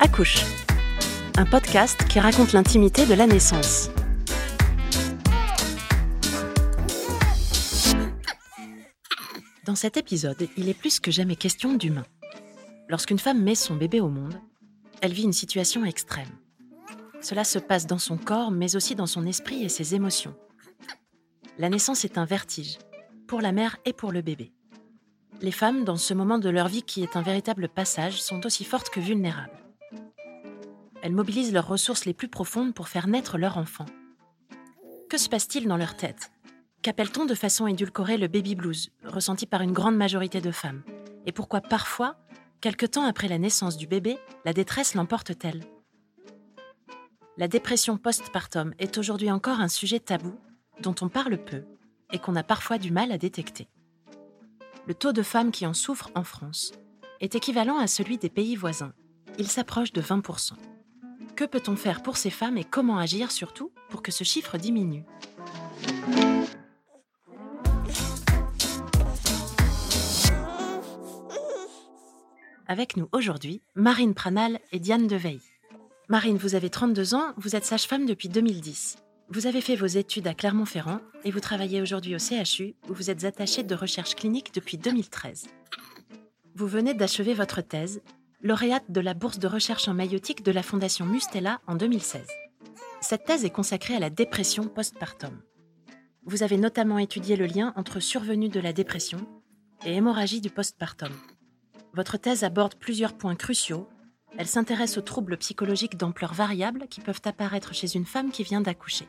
Accouche, un podcast qui raconte l'intimité de la naissance. Dans cet épisode, il est plus que jamais question d'humain. Lorsqu'une femme met son bébé au monde, elle vit une situation extrême. Cela se passe dans son corps, mais aussi dans son esprit et ses émotions. La naissance est un vertige, pour la mère et pour le bébé. Les femmes, dans ce moment de leur vie qui est un véritable passage, sont aussi fortes que vulnérables. Elles mobilisent leurs ressources les plus profondes pour faire naître leur enfant. Que se passe-t-il dans leur tête? Qu'appelle-t-on de façon édulcorée le baby blues, ressenti par une grande majorité de femmes? Et pourquoi parfois, quelque temps après la naissance du bébé, la détresse l'emporte-t-elle? La dépression postpartum est aujourd'hui encore un sujet tabou dont on parle peu et qu'on a parfois du mal à détecter. Le taux de femmes qui en souffrent en France est équivalent à celui des pays voisins. Il s'approche de 20%. Que peut-on faire pour ces femmes et comment agir surtout pour que ce chiffre diminue? Avec nous aujourd'hui, Marine Pranal et Diane Deveille. Marine, vous avez 32 ans, vous êtes sage-femme depuis 2010. Vous avez fait vos études à Clermont-Ferrand et vous travaillez aujourd'hui au CHU où vous êtes attachée de recherche clinique depuis 2013. Vous venez d'achever votre thèse, lauréate de la bourse de recherche en maïotique de la Fondation Mustela en 2016. Cette thèse est consacrée à la dépression postpartum. Vous avez notamment étudié le lien entre survenue de la dépression et hémorragie du postpartum. Votre thèse aborde plusieurs points cruciaux. Elle s'intéresse aux troubles psychologiques d'ampleur variable qui peuvent apparaître chez une femme qui vient d'accoucher,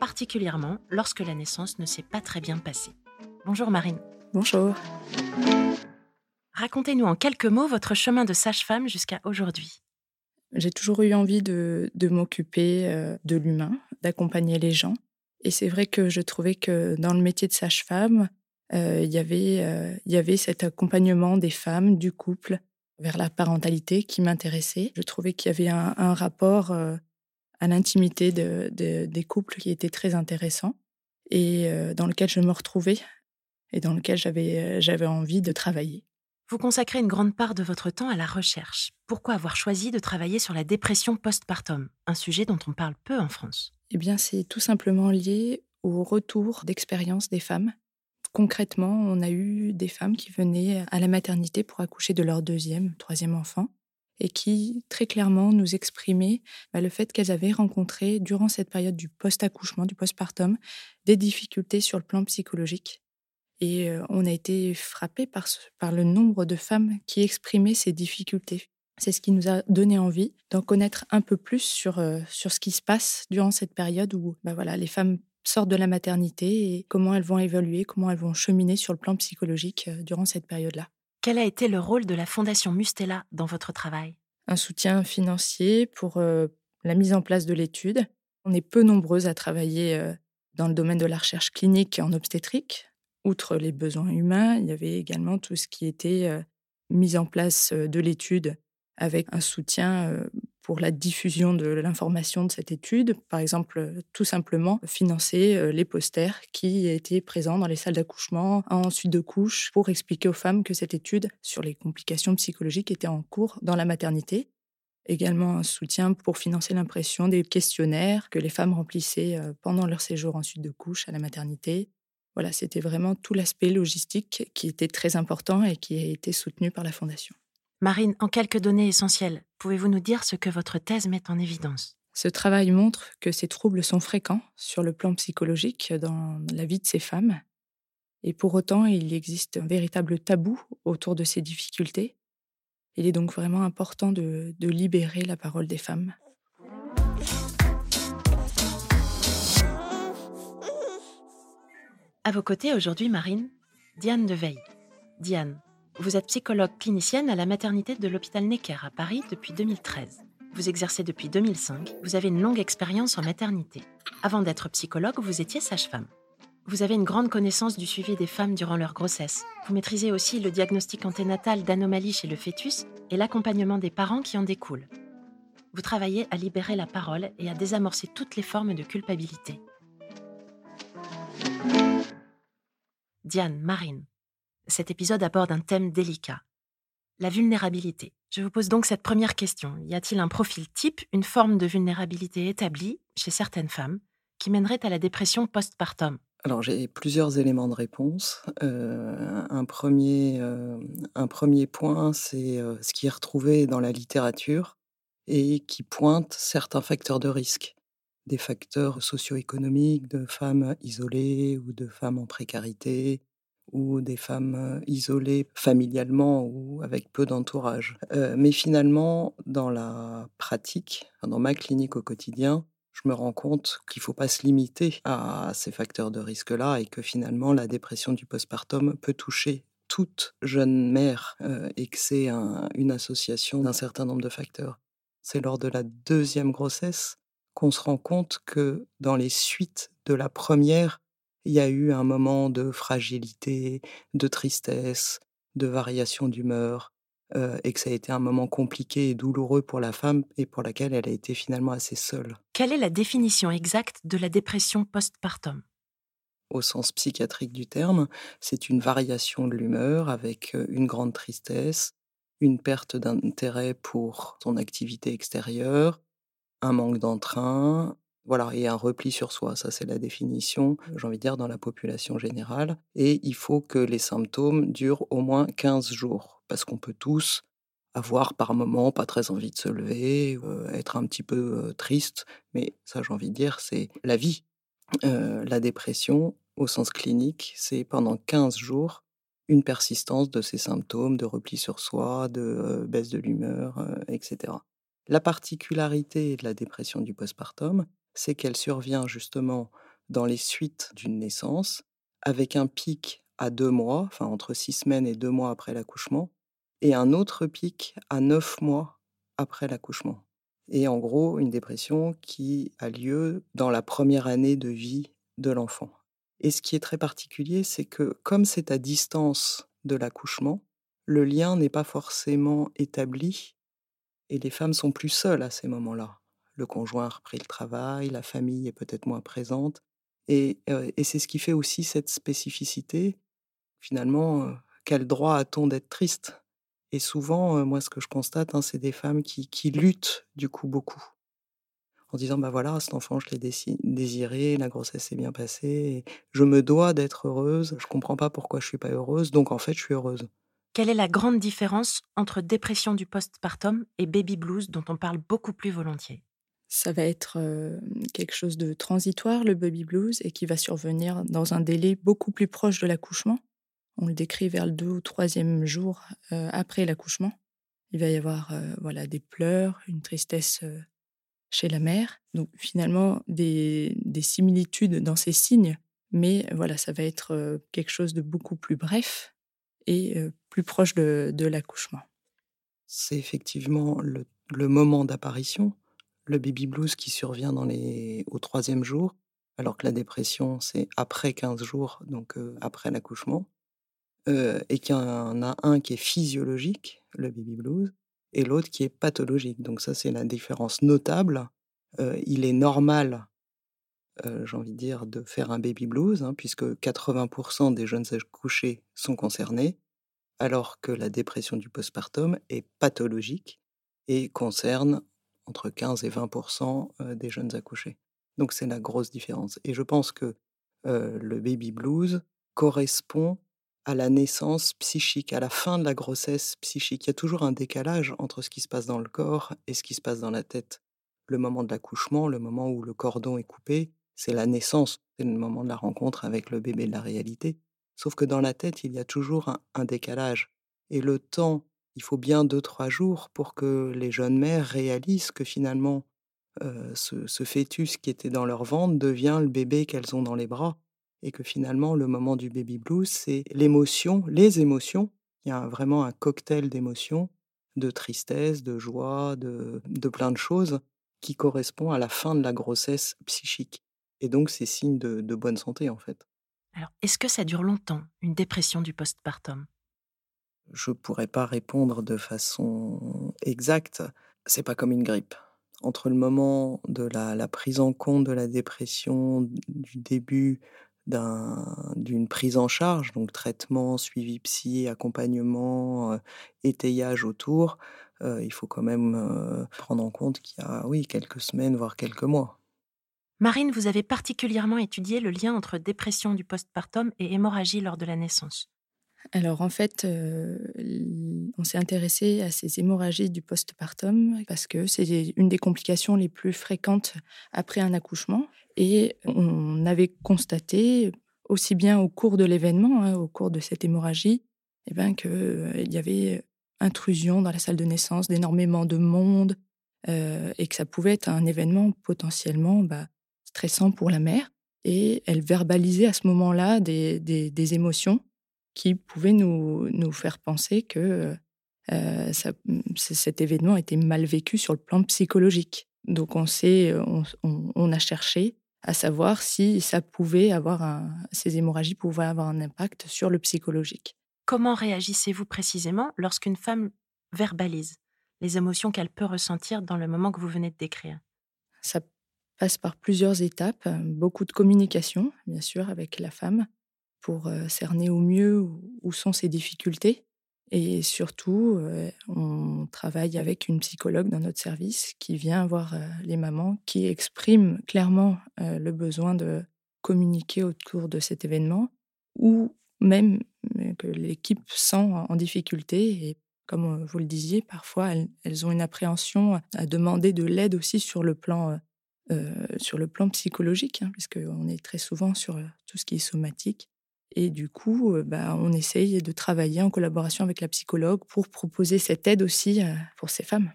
particulièrement lorsque la naissance ne s'est pas très bien passée. Bonjour Marine. Bonjour. Racontez-nous en quelques mots votre chemin de sage-femme jusqu'à aujourd'hui. J'ai toujours eu envie de, m'occuper euh, de l'humain, d'accompagner les gens. Et c'est vrai que je trouvais que dans le métier de sage-femme, il y avait euh, il y avait cet accompagnement des femmes, du couple vers la parentalité qui m'intéressait. Je trouvais qu'il y avait un, rapport euh, à l'intimité de, des couples qui était très intéressant et dans lequel je me retrouvais et dans lequel j'avais j'avais envie de travailler. Vous consacrez une grande part de votre temps à la recherche. Pourquoi avoir choisi de travailler sur la dépression postpartum, un sujet dont on parle peu en France? Eh bien, c'est tout simplement lié au retour d'expérience des femmes Concrètement, on a eu des femmes qui venaient à la maternité pour accoucher de leur deuxième, troisième enfant et qui très clairement nous exprimaient bah, le fait qu'elles avaient rencontré durant cette période du post-accouchement, du postpartum, des difficultés sur le plan psychologique. Et euh, on a été frappé par, le nombre de femmes qui exprimaient ces difficultés. C'est ce qui nous a donné envie d'en connaître un peu plus sur, euh, ce qui se passe durant cette période où bah, voilà, les femmes sortent de la maternité et comment elles vont évoluer, comment elles vont cheminer sur le plan psychologique euh, durant cette période-là. Quel a été le rôle de la Fondation Mustela dans votre travail? Un soutien financier pour euh, la mise en place de l'étude. On est peu nombreuses à travailler euh, dans le domaine de la recherche clinique en obstétrique. Outre les besoins humains, il y avait également tout ce qui était mise en place de l'étude avec un soutien pour la diffusion de l'information de cette étude, par exemple euh, tout simplement financer euh, les posters qui étaient présents dans les salles d'accouchement en suite de couche pour expliquer aux femmes que cette étude sur les complications psychologiques était en cours dans la maternité. Également un soutien pour financer l'impression des questionnaires que les femmes remplissaient euh, pendant leur séjour en suite de couche à la maternité. Voilà, c'était vraiment tout l'aspect logistique qui était très important et qui a été soutenu par la Fondation. Marine, en quelques données essentielles, pouvez-vous nous dire ce que votre thèse met en évidence? Ce travail montre que ces troubles sont fréquents sur le plan psychologique dans la vie de ces femmes. Et pour autant, il existe un véritable tabou autour de ces difficultés. Il est donc vraiment important de, de libérer la parole des femmes. À vos côtés aujourd'hui, Marine, Diane Deveille. Diane, vous êtes psychologue clinicienne à la maternité de l'hôpital Necker à Paris depuis 2013. Vous exercez depuis 2005, vous avez une longue expérience en maternité. Avant d'être psychologue, vous étiez sage-femme. Vous avez une grande connaissance du suivi des femmes durant leur grossesse. Vous maîtrisez aussi le diagnostic anténatal d'anomalies chez le fœtus et l'accompagnement des parents qui en découlent. vous travaillez à libérer la parole et à désamorcer toutes les formes de culpabilité. Diane, Marine, cet épisode aborde un thème délicat, la vulnérabilité. Je vous pose donc cette première question. Y a-t-il un profil type, une forme de vulnérabilité établie chez certaines femmes qui mènerait à la dépression postpartum? Alors j'ai plusieurs éléments de réponse. Euh, un, premier, euh, un premier point, c'est euh, ce qui est retrouvé dans la littérature et qui pointe certains facteurs de risque, des facteurs socio-économiques de femmes isolées ou de femmes en précarité, ou des femmes isolées familialement ou avec peu d'entourage. mais finalement, dans la pratique, dans ma clinique au quotidien, je me rends compte qu'il ne faut pas se limiter à ces facteurs de risque-là et que finalement la dépression du postpartum peut toucher toute jeune mère et que c'est une association d'un certain nombre de facteurs. C'est lors de la deuxième grossesse qu'on se rend compte que dans les suites de la première, il y a eu un moment de fragilité, de tristesse, de variation d'humeur, et que ça a été un moment compliqué et douloureux pour la femme et pour laquelle elle a été finalement assez seule. Quelle est la définition exacte de la dépression postpartum? Au sens psychiatrique du terme, c'est une variation de l'humeur avec une grande tristesse, une perte d'intérêt pour son activité extérieure, un manque d'entrain, voilà, et un repli sur soi, ça c'est la définition, j'ai envie de dire, dans la population générale. Et il faut que les symptômes durent au moins 15 jours, parce qu'on peut tous avoir par moments pas très envie de se lever, euh, être un petit peu euh, triste, mais ça j'ai envie de dire, c'est la vie. Euh, la dépression, au sens clinique, c'est pendant 15 jours une persistance de ces symptômes de repli sur soi, de baisse de l'humeur, etc. La particularité de la dépression du postpartum, c'est qu'elle survient justement dans les suites d'une naissance, avec un pic à deux mois, enfin entre six semaines et deux mois après l'accouchement, et un autre pic à neuf mois après l'accouchement. Et en gros, une dépression qui a lieu dans la première année de vie de l'enfant. Et ce qui est très particulier, c'est que comme c'est à distance de l'accouchement, le lien n'est pas forcément établi et les femmes sont plus seules à ces moments-là le conjoint a repris le travail, la famille est peut-être moins présente. Et, c'est ce qui fait aussi cette spécificité. Finalement, quel droit a-t-on d'être triste? Et souvent, moi, ce que je constate, hein, c'est des femmes qui, qui, luttent du coup beaucoup. En disant, bah voilà, cet enfant, je l'ai désiré, la grossesse s'est bien passée, je me dois d'être heureuse, je comprends pas pourquoi je suis pas heureuse, donc en fait, je suis heureuse. Quelle est la grande différence entre dépression du postpartum et baby blues dont on parle beaucoup plus volontiers? Ça va être quelque chose de transitoire, le baby blues, et qui va survenir dans un délai beaucoup plus proche de l'accouchement. On le décrit vers le deux ou troisième jour après l'accouchement. Il va y avoir voilà des pleurs, une tristesse chez la mère. Donc finalement des, similitudes dans ces signes, mais voilà ça va être quelque chose de beaucoup plus bref et plus proche de, l'accouchement. C'est effectivement le moment d'apparition le baby blues qui survient au troisième jour, alors que la dépression, c'est après 15 jours, donc après l'accouchement, et qu'il y en a un qui est physiologique, le baby blues, et l'autre qui est pathologique. Donc ça, c'est la différence notable. il est normal, j'ai envie de dire, de faire un baby blues, hein, puisque 80% des jeunes accouchés sont concernés, alors que la dépression du postpartum est pathologique et concerne entre 15 et 20% des jeunes accouchés. Donc c'est la grosse différence. Et je pense que le baby blues correspond à la naissance psychique, à la fin de la grossesse psychique. Il y a toujours un décalage entre ce qui se passe dans le corps et ce qui se passe dans la tête. Le moment de l'accouchement, le moment où le cordon est coupé, c'est la naissance, c'est le moment de la rencontre avec le bébé de la réalité. Sauf que dans la tête, il y a toujours un, décalage. Et le temps il faut bien deux, trois jours pour que les jeunes mères réalisent que finalement, ce, fœtus qui était dans leur ventre devient le bébé qu'elles ont dans les bras. Et que finalement, le moment du baby blues, c'est l'émotion, les émotions. Il y a vraiment un cocktail d'émotions, de tristesse, de joie, de, plein de choses qui correspond à la fin de la grossesse psychique. Et donc, c'est signe de, de bonne santé, en fait. Alors, est-ce que ça dure longtemps, une dépression du postpartum? Je ne pourrais pas répondre de façon exacte. C'est pas comme une grippe. entre le moment de la, prise en compte de la dépression, du début d'une prise en charge, donc traitement, suivi psy, accompagnement, euh, étayage autour, euh, il faut quand même euh, prendre en compte qu'il y a, oui, quelques semaines, voire quelques mois. Marine, vous avez particulièrement étudié le lien entre dépression du postpartum et hémorragie lors de la naissance. Alors en fait, on s'est intéressé à ces hémorragies du postpartum parce que c'est une des complications les plus fréquentes après un accouchement. Et on avait constaté, aussi bien au cours de l'événement, hein, au cours de cette hémorragie, eh ben, qu'il y avait intrusion dans la salle de naissance d'énormément de monde et que ça pouvait être un événement potentiellement bah, stressant pour la mère. Et elle verbalisait à ce moment-là des émotions qui pouvaient nous, nous faire penser que euh, ça, cet événement était mal vécu sur le plan psychologique. Donc on, sait, on, on, a cherché à savoir si ça pouvait avoir un, ces hémorragies pouvaient avoir un impact sur le psychologique. Comment réagissez-vous précisément lorsqu'une femme verbalise les émotions qu'elle peut ressentir dans le moment que vous venez de décrire? Ça passe par plusieurs étapes, beaucoup de communication, bien sûr, avec la femme, pour cerner au mieux où sont ses difficultés. Et surtout, on travaille avec une psychologue dans notre service qui vient voir les mamans, qui exprime clairement le besoin de communiquer autour de cet événement, ou même que l'équipe sent en difficulté. Et comme vous le disiez, parfois elles, ont une appréhension à demander de l'aide aussi sur le plan, sur le plan psychologique, hein, puisqu'on est très souvent sur tout ce qui est somatique. Et du coup, bah, on essaye de travailler en collaboration avec la psychologue pour proposer cette aide aussi pour ces femmes.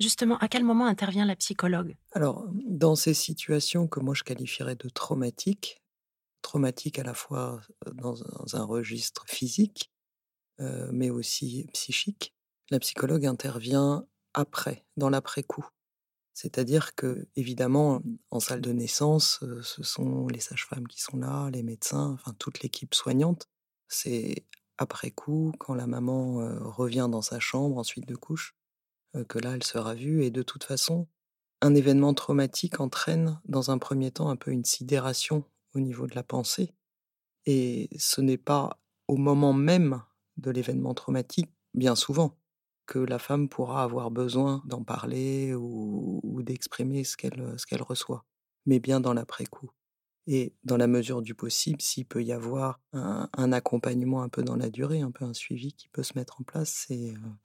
Justement, à quel moment intervient la psychologue? Alors, dans ces situations que moi je qualifierais de traumatiques, traumatiques à la fois dans un registre physique, mais aussi psychique, la psychologue intervient après, dans l'après-coup. C'est-à-dire que, évidemment, en salle de naissance, ce sont les sages-femmes qui sont là, les médecins, enfin toute l'équipe soignante. C'est après coup, quand la maman revient dans sa chambre ensuite de couche, que là, elle sera vue. Et de toute façon, un événement traumatique entraîne, dans un premier temps, un peu une sidération au niveau de la pensée. Et ce n'est pas au moment même de l'événement traumatique, bien souvent, que la femme pourra avoir besoin d'en parler ou, d'exprimer ce qu'elle ce qu'elle reçoit, mais bien dans l'après-coup. Et dans la mesure du possible, s'il peut y avoir un, accompagnement un peu dans la durée, un peu un suivi qui peut se mettre en place,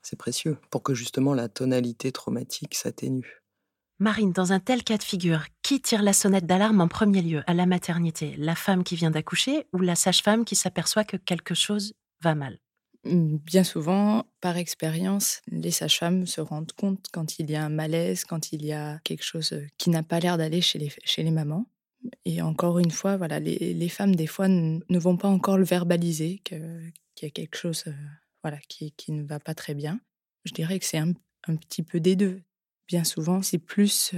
c'est précieux pour que justement la tonalité traumatique s'atténue. Marine, dans un tel cas de figure, qui tire la sonnette d'alarme en premier lieu? À la maternité La femme qui vient d'accoucher ou la sage-femme qui s'aperçoit que quelque chose va mal? Bien souvent, par expérience, les sages-femmes se rendent compte quand il y a un malaise, quand il y a quelque chose qui n'a pas l'air d'aller chez les, chez les mamans. Et encore une fois, voilà, les, femmes, des fois, ne vont pas encore le verbaliser, qu'il y a quelque chose voilà, qui, ne va pas très bien. Je dirais que c'est un, un, petit peu des deux. Bien souvent, c'est plus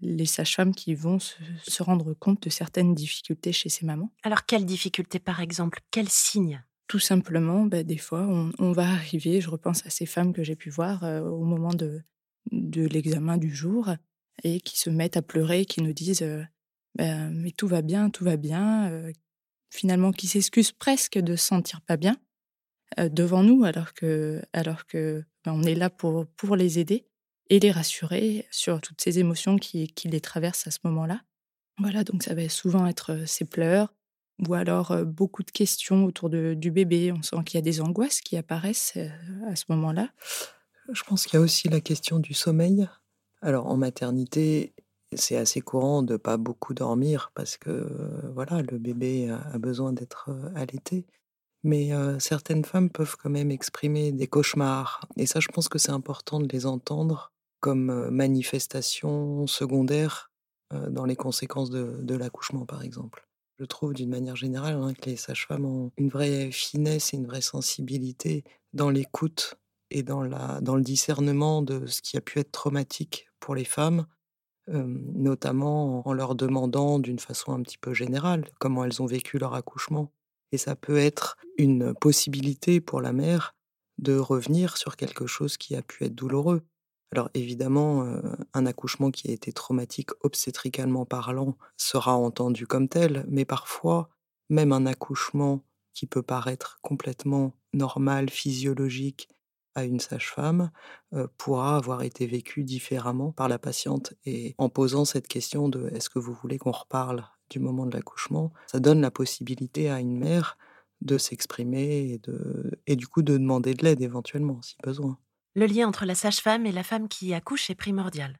les sages-femmes qui vont se, se rendre compte de certaines difficultés chez ces mamans. Alors, quelles difficultés, par exemple? Quels signes? Tout simplement, bah, des fois, on, va arriver, je repense à ces femmes que j'ai pu voir euh, au moment de, de l'examen du jour, et qui se mettent à pleurer, qui nous disent euh, bah, Mais tout va bien, tout va bien euh, finalement, qui s'excusent presque de se sentir pas bien devant nous, alors que, alors que bah, on est là pour, pour les aider et les rassurer sur toutes ces émotions qui, qui les traversent à ce moment-là. Voilà, donc ça va souvent être ces pleurs, ou alors beaucoup de questions autour de, du bébé. On sent qu'il y a des angoisses qui apparaissent à ce moment-là. Je pense qu'il y a aussi la question du sommeil. Alors en maternité, c'est assez courant de pas beaucoup dormir parce que voilà, le bébé a besoin d'être allaité. Mais certaines femmes peuvent quand même exprimer des cauchemars. Et ça, je pense que c'est important de les entendre comme manifestation secondaire dans les conséquences de l'accouchement, par exemple. Je trouve d'une manière générale hein, que les sages-femmes ont une vraie finesse et une vraie sensibilité dans l'écoute et dans, le discernement de ce qui a pu être traumatique pour les femmes, notamment en leur demandant d'une façon un petit peu générale comment elles ont vécu leur accouchement. Et ça peut être une possibilité pour la mère de revenir sur quelque chose qui a pu être douloureux. Alors évidemment, un accouchement qui a été traumatique obstétricalement parlant sera entendu comme tel, mais parfois, même un accouchement qui peut paraître complètement normal, physiologique à une sage-femme, pourra avoir été vécu différemment par la patiente. Et en posant cette question de est-ce que vous voulez qu'on reparle du moment de l'accouchement, ça donne la possibilité à une mère de s'exprimer et, et du coup de demander de l'aide éventuellement si besoin. Le lien entre la sage-femme et la femme qui accouche est primordial.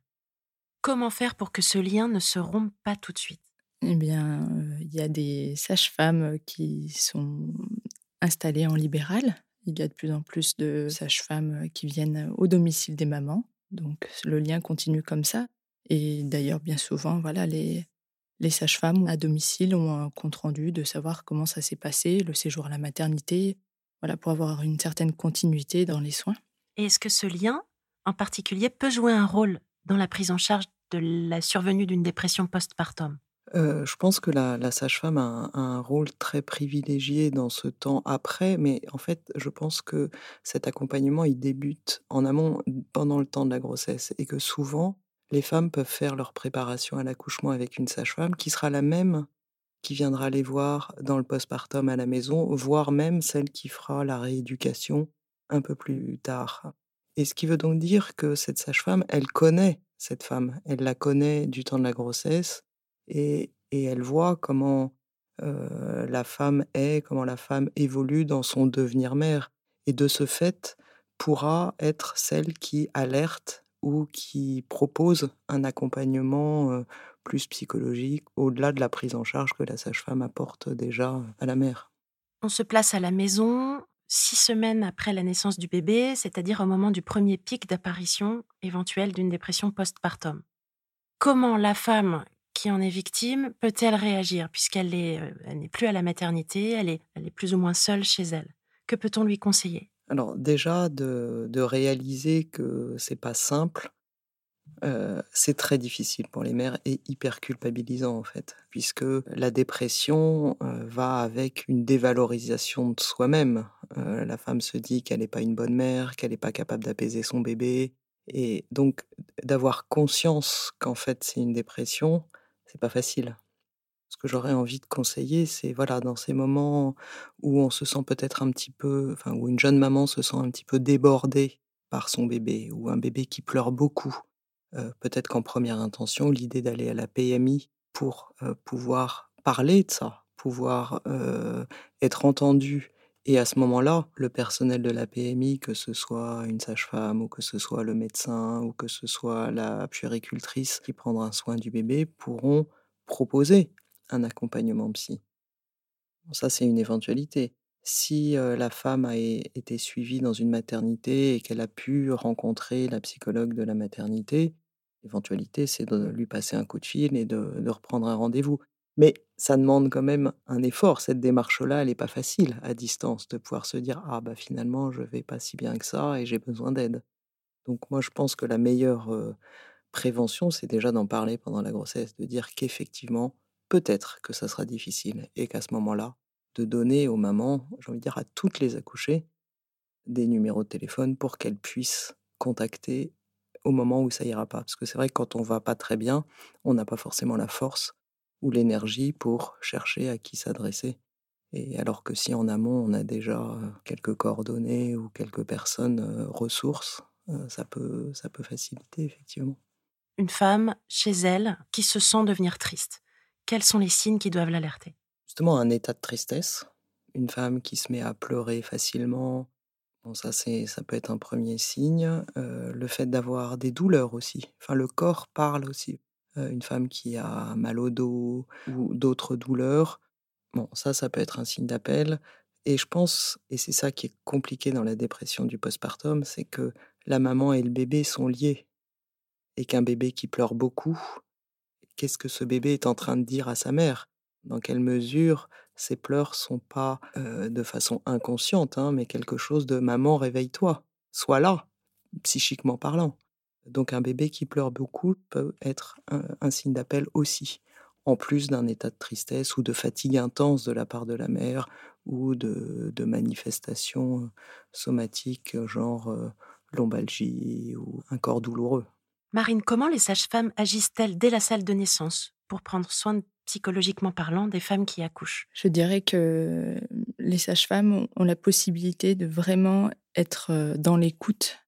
Comment faire pour que ce lien ne se rompe pas tout de suite? Eh bien, il y a des sages-femmes qui sont installées en libéral. Il y a de plus en plus de sages-femmes qui viennent au domicile des mamans. Donc le lien continue comme ça. Et d'ailleurs, bien souvent, voilà, les, les sages-femmes à domicile ont un compte-rendu de savoir comment ça s'est passé, le séjour à la maternité, voilà, pour avoir une certaine continuité dans les soins. Et est-ce que ce lien, en particulier, peut jouer un rôle dans la prise en charge de la survenue d'une dépression postpartum? Euh, je pense que la, sage-femme a, un, rôle très privilégié dans ce temps après, mais en fait, je pense que cet accompagnement, il débute en amont pendant le temps de la grossesse et que souvent, les femmes peuvent faire leur préparation à l'accouchement avec une sage-femme qui sera la même qui viendra les voir dans le postpartum à la maison, voire même celle qui fera la rééducation un peu plus tard. Et ce qui veut donc dire que cette sage-femme, elle connaît cette femme, elle la connaît du temps de la grossesse et, elle voit comment la femme est, comment la femme évolue dans son devenir mère. Et de ce fait, pourra être celle qui alerte ou qui propose un accompagnement plus psychologique au-delà de la prise en charge que la sage-femme apporte déjà à la mère. On se place à la maison six semaines après la naissance du bébé, c'est-à-dire au moment du premier pic d'apparition éventuelle d'une dépression postpartum. Comment la femme qui en est victime peut-elle réagir puisqu'elle n'est plus à la maternité, elle est, plus ou moins seule chez elle? Que peut-on lui conseiller? Alors déjà de, réaliser que c'est pas simple, c'est très difficile pour les mères et hyper culpabilisant en fait, puisque la dépression va avec une dévalorisation de soi-même. la femme se dit qu'elle n'est pas une bonne mère, qu'elle n'est pas capable d'apaiser son bébé, et donc d'avoir conscience qu'en fait c'est une dépression, c'est pas facile. Ce que j'aurais envie de conseiller, c'est voilà, dans ces moments où on se sent peut-être un petit peu, enfin, où une jeune maman se sent un petit peu débordée par son bébé, ou un bébé qui pleure beaucoup. Euh, peut-être qu'en première intention, l'idée d'aller à la PMI pour euh, pouvoir parler de ça, pouvoir euh, être entendu. Et à ce moment-là, le personnel de la PMI, que ce soit une sage-femme ou que ce soit le médecin ou que ce soit la puéricultrice qui prendra soin du bébé, pourront proposer un accompagnement psy. ça, c'est une éventualité. Si la femme a été suivie dans une maternité et qu'elle a pu rencontrer la psychologue de la maternité, l'éventualité, c'est de lui passer un coup de fil et de, reprendre un rendez-vous. Mais ça demande quand même un effort. Cette démarche-là, elle n'est pas facile à distance de pouvoir se dire ah bah finalement je vais pas si bien que ça et j'ai besoin d'aide. Donc moi je pense que la meilleure prévention, c'est déjà d'en parler pendant la grossesse, de dire qu'effectivement peut-être que ça sera difficile et qu'à ce moment-là, de donner aux mamans, j'ai envie de dire à toutes les accouchées, des numéros de téléphone pour qu'elles puissent contacter au moment où ça ira pas. Parce que c'est vrai que quand on va pas très bien, on n'a pas forcément la force ou l'énergie pour chercher à qui s'adresser. Et alors que si en amont on a déjà quelques coordonnées ou quelques personnes ressources, ça peut, ça peut faciliter effectivement. Une femme chez elle qui se sent devenir triste quels sont les signes qui doivent l'alerter? Justement, un état de tristesse, une femme qui se met à pleurer facilement. Bon, ça, ça peut être un premier signe. Euh, le fait d'avoir des douleurs aussi. Enfin, le corps parle aussi. Euh, une femme qui a mal au dos ou d'autres douleurs. Bon, ça, ça peut être un signe d'appel. Et je pense, et c'est ça qui est compliqué dans la dépression du postpartum, c'est que la maman et le bébé sont liés. Et qu'un bébé qui pleure beaucoup, qu'est-ce que ce bébé est en train de dire à sa mère? Dans quelle mesure ses pleurs sont pas de façon inconsciente, hein, mais quelque chose de maman, réveille-toi, sois là, psychiquement parlant. Donc un bébé qui pleure beaucoup peut être un, signe d'appel aussi, en plus d'un état de tristesse ou de fatigue intense de la part de la mère ou de, manifestations somatiques, genre lombalgie ou un corps douloureux. Marine, comment les sages-femmes agissent-elles dès la salle de naissance pour prendre soin, psychologiquement parlant, des femmes qui accouchent Je dirais que les sages-femmes ont la possibilité de vraiment être euh, dans l'écoute.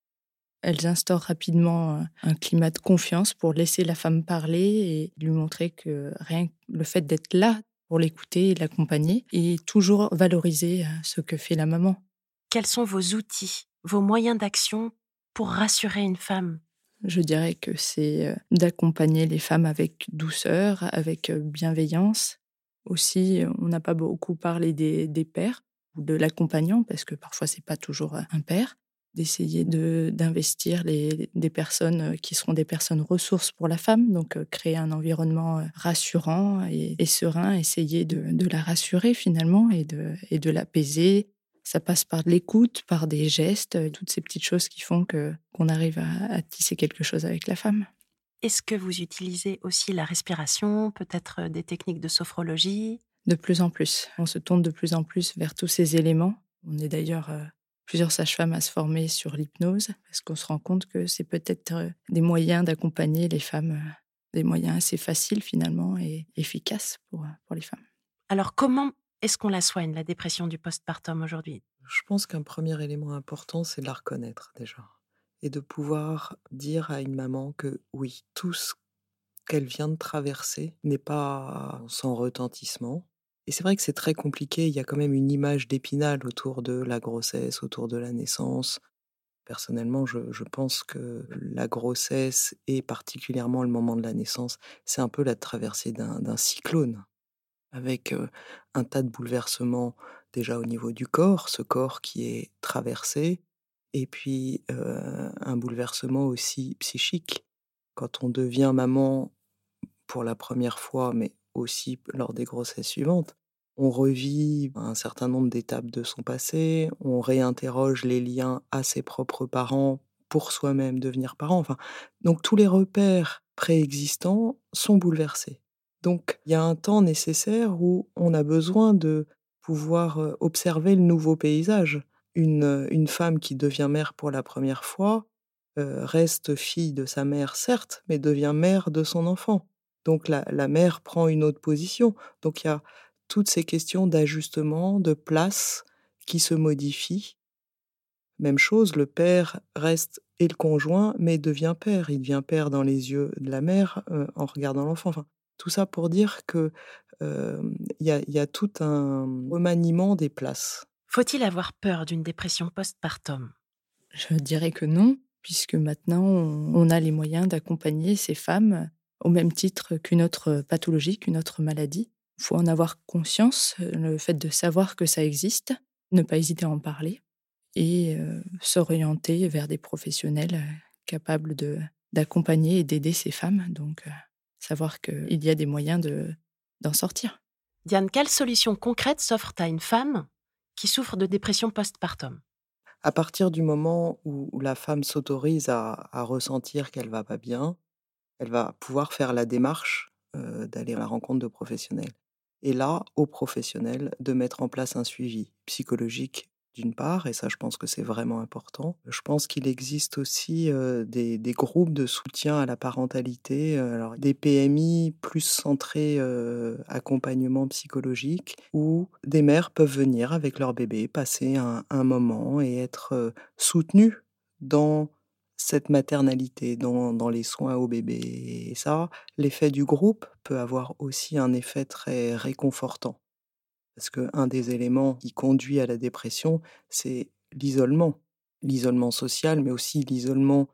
Elles instaurent rapidement euh, un climat de confiance pour laisser la femme parler et lui montrer que rien le fait d'être là pour l'écouter et l'accompagner et toujours valoriser euh, ce que fait la maman. Quels sont vos outils, vos moyens d'action pour rassurer une femme? Je dirais que c'est euh, d'accompagner les femmes avec douceur, avec euh, bienveillance. Aussi, on n'a pas beaucoup parlé des, pères ou de l'accompagnant, parce que parfois c'est pas toujours un père. D'essayer de, d'investir des personnes euh, qui seront des personnes ressources pour la femme, donc créer un environnement rassurant et, serein, essayer de, de, la rassurer finalement et de, et de l'apaiser, ça passe par de l'écoute, par des gestes, euh, toutes ces petites choses qui font que qu'on arrive à, tisser quelque chose avec la femme. Est-ce que vous utilisez aussi la respiration, peut-être euh, des techniques de sophrologie? De plus en plus. On se tourne de plus en plus vers tous ces éléments. On est d'ailleurs euh, plusieurs sages-femmes à se former sur l'hypnose, parce qu'on se rend compte que c'est peut-être des moyens d'accompagner les femmes, des moyens assez faciles finalement et efficaces pour, pour les femmes. Alors comment est-ce qu'on la soigne, la dépression du postpartum aujourd'hui? Je pense qu'un premier élément important, c'est de la reconnaître déjà. Et de pouvoir dire à une maman que oui, tout ce qu'elle vient de traverser n'est pas sans retentissement. Et c'est vrai que c'est très compliqué, il y a quand même une image d'épinal autour de la grossesse, autour de la naissance. Personnellement, je, je, pense que la grossesse et particulièrement le moment de la naissance, c'est un peu la traversée d'un cyclone avec un tas de bouleversements déjà au niveau du corps, ce corps qui est traversé, et puis un bouleversement aussi psychique. Quand on devient maman pour la première fois, mais aussi lors des grossesses suivantes, on revit un certain nombre d'étapes de son passé, on réinterroge les liens à ses propres parents pour soi-même devenir parent. Enfin, donc tous les repères préexistants sont bouleversés. Donc il y a un temps nécessaire où on a besoin de pouvoir observer le nouveau paysage. Une, femme qui devient mère pour la première fois reste fille de sa mère, certes, mais devient mère de son enfant. Donc la, la mère prend une autre position. Donc il y a toutes ces questions d'ajustement, de place qui se modifient. Même chose, le père reste et le conjoint, mais devient père. Il devient père dans les yeux de la mère en regardant l'enfant. Tout ça pour dire que il y, a, tout un remaniement des places. Faut-il avoir peur d'une dépression postpartum? Je dirais que non, puisque maintenant on, a les moyens d'accompagner ces femmes au même titre qu'une autre pathologie, qu'une autre maladie. Il faut en avoir conscience, le fait de savoir que ça existe, ne pas hésiter à en parler et s'orienter vers des professionnels capables de d'accompagner et d'aider ces femmes. Donc, savoir qu'il y a des moyens de, d'en sortir. Diane, quelles solutions concrètes s'offrent à une femme qui souffre de dépression postpartum? À partir du moment où la femme s'autorise à, ressentir qu'elle va pas bien, elle va pouvoir faire la démarche euh, d'aller à la rencontre de professionnels. Et là, aux professionnels de mettre en place un suivi psychologique d'une part, et ça je pense que c'est vraiment important. Je pense qu'il existe aussi des, groupes de soutien à la parentalité, alors des PMI plus centrés accompagnement psychologique, où des mères peuvent venir avec leur bébé, passer un, moment et être soutenues dans cette maternalité, dans, dans, les soins au bébé. Et ça, l'effet du groupe peut avoir aussi un effet très réconfortant. Parce qu'un des éléments qui conduit à la dépression, c'est l'isolement. L'isolement social, mais aussi l'isolement,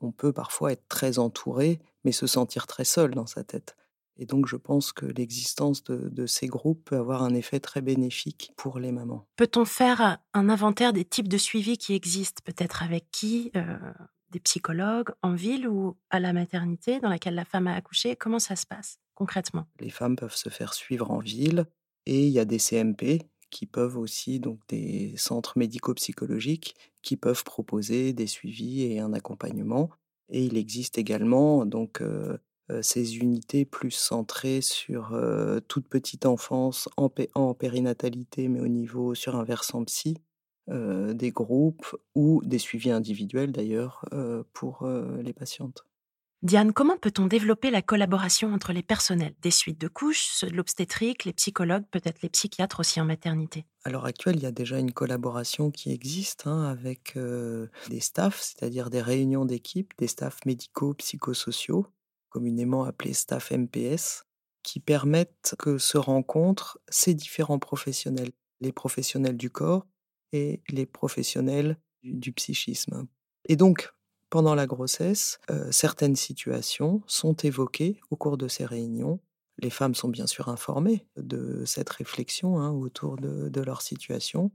on peut parfois être très entouré, mais se sentir très seul dans sa tête. Et donc, je pense que l'existence de, ces groupes peut avoir un effet très bénéfique pour les mamans. Peut-on faire un inventaire des types de suivi qui existent Peut-être avec qui Des psychologues en ville ou à la maternité dans laquelle la femme a accouché? Comment ça se passe concrètement? Les femmes peuvent se faire suivre en ville. Et il y a des CMP qui peuvent aussi, donc des centres médico-psychologiques, qui peuvent proposer des suivis et un accompagnement. Et il existe également donc ces unités plus centrées sur toute petite enfance en, en, périnatalité, mais au niveau sur un versant psy, des groupes ou des suivis individuels d'ailleurs pour les patientes. Diane, comment peut-on développer la collaboration entre les personnels? Des suites de couches, ceux de l'obstétrique, les psychologues, peut-être les psychiatres aussi en maternité? À l'heure actuelle, il y a déjà une collaboration qui existe hein, avec des staffs, c'est-à-dire des réunions d'équipe, des staffs médicaux, psychosociaux, communément appelés staff MPS, qui permettent que se rencontrent ces différents professionnels, les professionnels du corps et les professionnels du psychisme. Et donc, pendant la grossesse, certaines situations sont évoquées au cours de ces réunions. Les femmes sont bien sûr informées de cette réflexion hein, autour de, leur situation.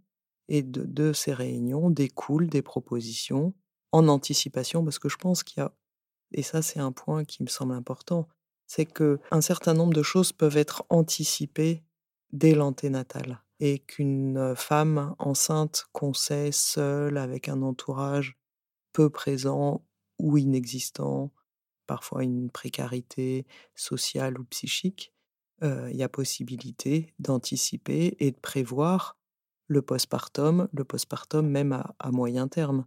Et de, ces réunions découlent des propositions en anticipation, parce que je pense qu'il y a, et ça c'est un point qui me semble important, c'est qu'un certain nombre de choses peuvent être anticipées dès l'anténatal. Et qu'une femme enceinte qu'on sait seule, avec un entourage peu présent ou inexistant, parfois une précarité sociale ou psychique, il y a possibilité d'anticiper et de prévoir le postpartum, le postpartum même à, moyen terme.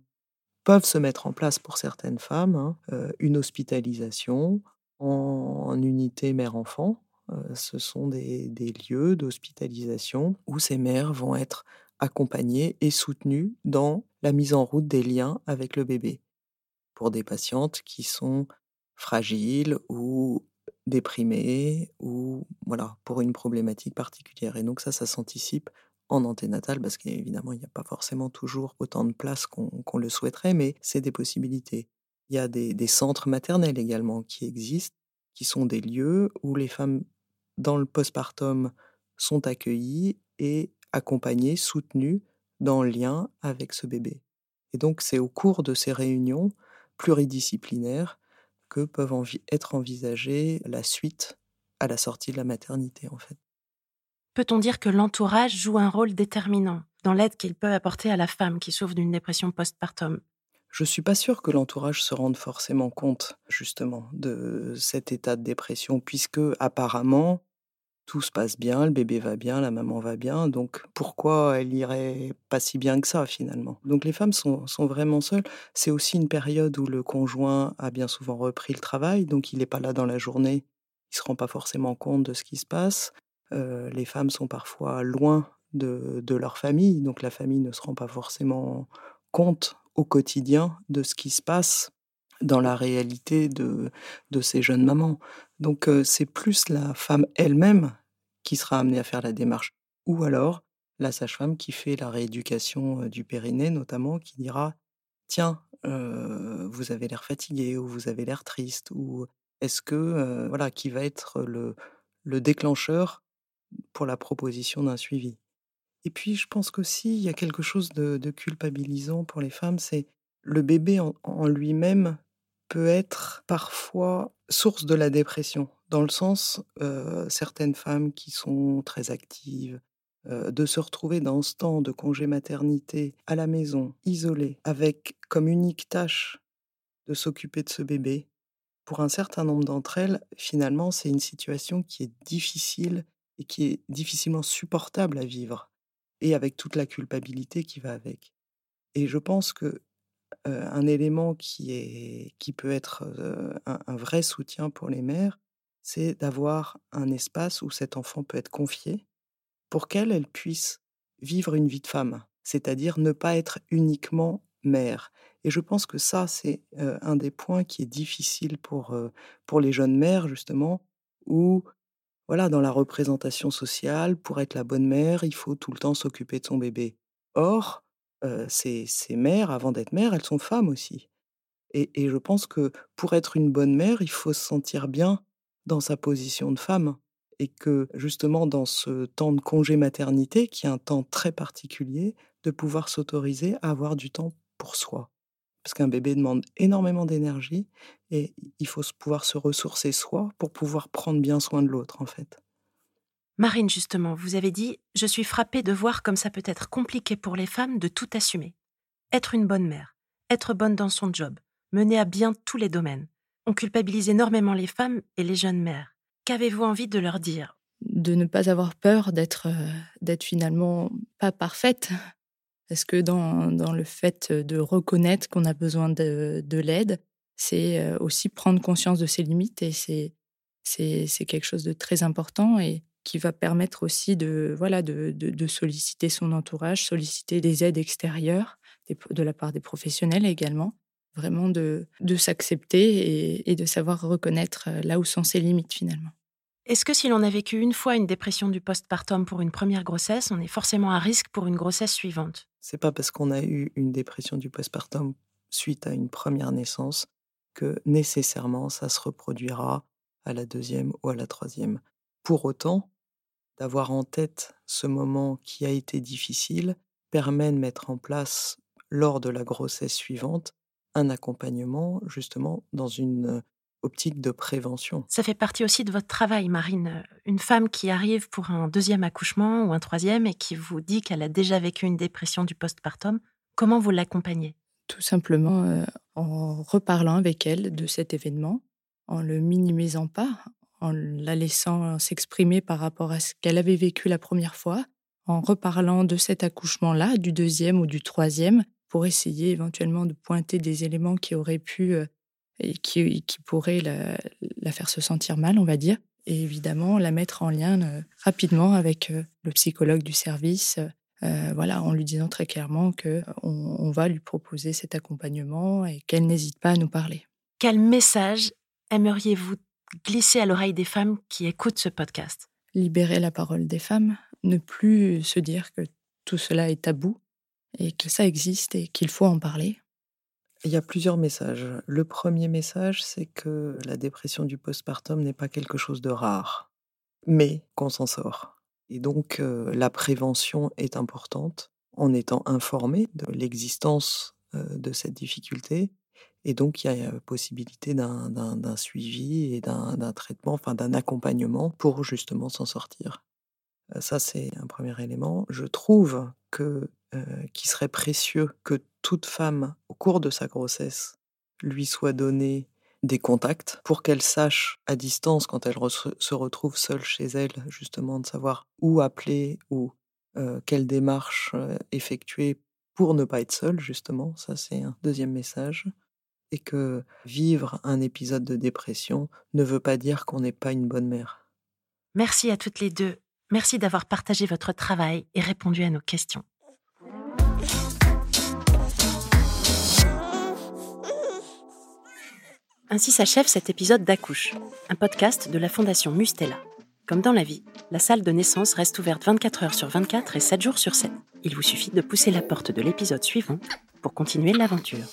Peuvent se mettre en place pour certaines femmes hein, une hospitalisation en, unité mère-enfant. ce sont des lieux d'hospitalisation où ces mères vont être accompagnées et soutenues dans la mise en route des liens avec le bébé pour des patientes qui sont fragiles ou déprimées ou voilà pour une problématique particulière. Et donc ça, ça s'anticipe en anténatal parce qu'évidemment, il n'y a pas forcément toujours autant de place qu'on le souhaiterait, mais c'est des possibilités. Il y a des, des, centres maternels également qui existent, qui sont des lieux où les femmes dans le postpartum sont accueillies et accompagnées, soutenues dans le lien avec ce bébé. Et donc c'est au cours de ces réunions pluridisciplinaires que peuvent être envisagées la suite à la sortie de la maternité en fait. Peut-on dire que l'entourage joue un rôle déterminant dans l'aide qu'il peut apporter à la femme qui souffre d'une dépression postpartum? Je ne suis pas sûre que l'entourage se rende forcément compte, justement, de cet état de dépression, puisque apparemment, tout se passe bien, le bébé va bien, la maman va bien, donc pourquoi elle irait pas si bien que ça finalement? Donc les femmes sont, vraiment seules. C'est aussi une période où le conjoint a bien souvent repris le travail, donc il n'est pas là dans la journée, il se rend pas forcément compte de ce qui se passe. Euh, les femmes sont parfois loin de, leur famille, donc la famille ne se rend pas forcément compte au quotidien de ce qui se passe dans la réalité de, de ces jeunes mamans. Donc c'est plus la femme elle-même qui sera amenée à faire la démarche. Ou alors la sage-femme qui fait la rééducation du périnée notamment, qui dira, tiens, vous avez l'air fatigué ou vous avez l'air triste, ou est-ce que, voilà, qui va être le, le déclencheur pour la proposition d'un suivi? Et puis, je pense qu'aussi, il y a quelque chose de, culpabilisant pour les femmes, c'est le bébé en lui-même peut être parfois source de la dépression, dans le sens, certaines femmes qui sont très actives, de se retrouver dans ce temps de congé maternité à la maison, isolée, avec comme unique tâche de s'occuper de ce bébé, pour un certain nombre d'entre elles, finalement, c'est une situation qui est difficile et qui est difficilement supportable à vivre, et avec toute la culpabilité qui va avec. Et je pense que un élément qui, est, qui peut être un, vrai soutien pour les mères, c'est d'avoir un espace où cet enfant peut être confié pour qu'elle elle puisse vivre une vie de femme, c'est-à-dire ne pas être uniquement mère. Et je pense que ça, c'est un des points qui est difficile pour, pour les jeunes mères, justement, où, voilà, dans la représentation sociale, pour être la bonne mère, il faut tout le temps s'occuper de son bébé. Or, ces, mères, avant d'être mères, elles sont femmes aussi. Et, je pense que pour être une bonne mère, il faut se sentir bien dans sa position de femme. Et que justement, dans ce temps de congé maternité, qui est un temps très particulier, de pouvoir s'autoriser à avoir du temps pour soi. Parce qu'un bébé demande énormément d'énergie et il faut pouvoir se ressourcer soi pour pouvoir prendre bien soin de l'autre, en fait. Marine, justement, vous avez dit Je suis frappée de voir comme ça peut être compliqué pour les femmes de tout assumer. Être une bonne mère, être bonne dans son job, mener à bien tous les domaines. On culpabilise énormément les femmes et les jeunes mères. Qu'avez-vous envie de leur dire? De ne pas avoir peur d'être, euh, finalement pas parfaite, Parce que dans, le fait de reconnaître qu'on a besoin de, de l'aide, c'est euh, aussi prendre conscience de ses limites et c'est quelque chose de très important et qui va permettre aussi de, voilà, de, de, de solliciter son entourage, solliciter des aides extérieures de la part des professionnels également. Vraiment de, de s'accepter et, et de savoir reconnaître euh, là où sont ses limites finalement. Est-ce que si l'on a vécu une fois une dépression du postpartum pour une première grossesse, on est forcément à risque pour une grossesse suivante? C'est pas parce qu'on a eu une dépression du postpartum suite à une première naissance que nécessairement ça se reproduira à la deuxième ou à la troisième. Pour autant, d'avoir en tête ce moment qui a été difficile permet de mettre en place lors de la grossesse suivante un accompagnement justement dans une optique de prévention. Ça fait partie aussi de votre travail, Marine. Une femme qui arrive pour un deuxième accouchement ou un troisième et qui vous dit qu'elle a déjà vécu une dépression du postpartum, comment vous l'accompagnez? Tout simplement euh, en reparlant avec elle de cet événement, en le minimisant pas, en la laissant s'exprimer par rapport à ce qu'elle avait vécu la première fois, en reparlant de cet accouchement-là, du deuxième ou du troisième, pour essayer éventuellement de pointer des éléments qui auraient pu euh, et qui, qui pourrait la, faire se sentir mal, on va dire. Et évidemment, la mettre en lien euh, rapidement avec euh, le psychologue du service, euh, voilà, en lui disant très clairement que on, on va lui proposer cet accompagnement et qu'elle n'hésite pas à nous parler. Quel message aimeriez-vous glisser à l'oreille des femmes qui écoutent ce podcast Libérer la parole des femmes, ne plus se dire que tout cela est tabou et que ça existe et qu'il faut en parler. Il y a plusieurs messages. Le premier message, c'est que la dépression du postpartum n'est pas quelque chose de rare, mais qu'on s'en sort. Et donc, euh, la prévention est importante en étant informé de l'existence euh, de cette difficulté. Et donc, il y a possibilité d'un suivi et d'un traitement, enfin d'un accompagnement pour justement s'en sortir. Ça, c'est un premier élément. Je trouve que euh, qu'il serait précieux que toute femme, au cours de sa grossesse, lui soit donné des contacts pour qu'elle sache à distance, quand elle se retrouve seule chez elle, justement, de savoir où appeler ou euh, quelle démarche effectuer pour ne pas être seule, justement. Ça, c'est un deuxième message. Que vivre un épisode de dépression ne veut pas dire qu'on n'est pas une bonne mère. Merci à toutes les deux. Merci d'avoir partagé votre travail et répondu à nos questions. Ainsi s'achève cet épisode d'Accouche, un podcast de la Fondation Mustela. Comme dans la vie, la salle de naissance reste ouverte 24 heures sur 24 et 7 jours sur 7. Il vous suffit de pousser la porte de l'épisode suivant pour continuer l'aventure.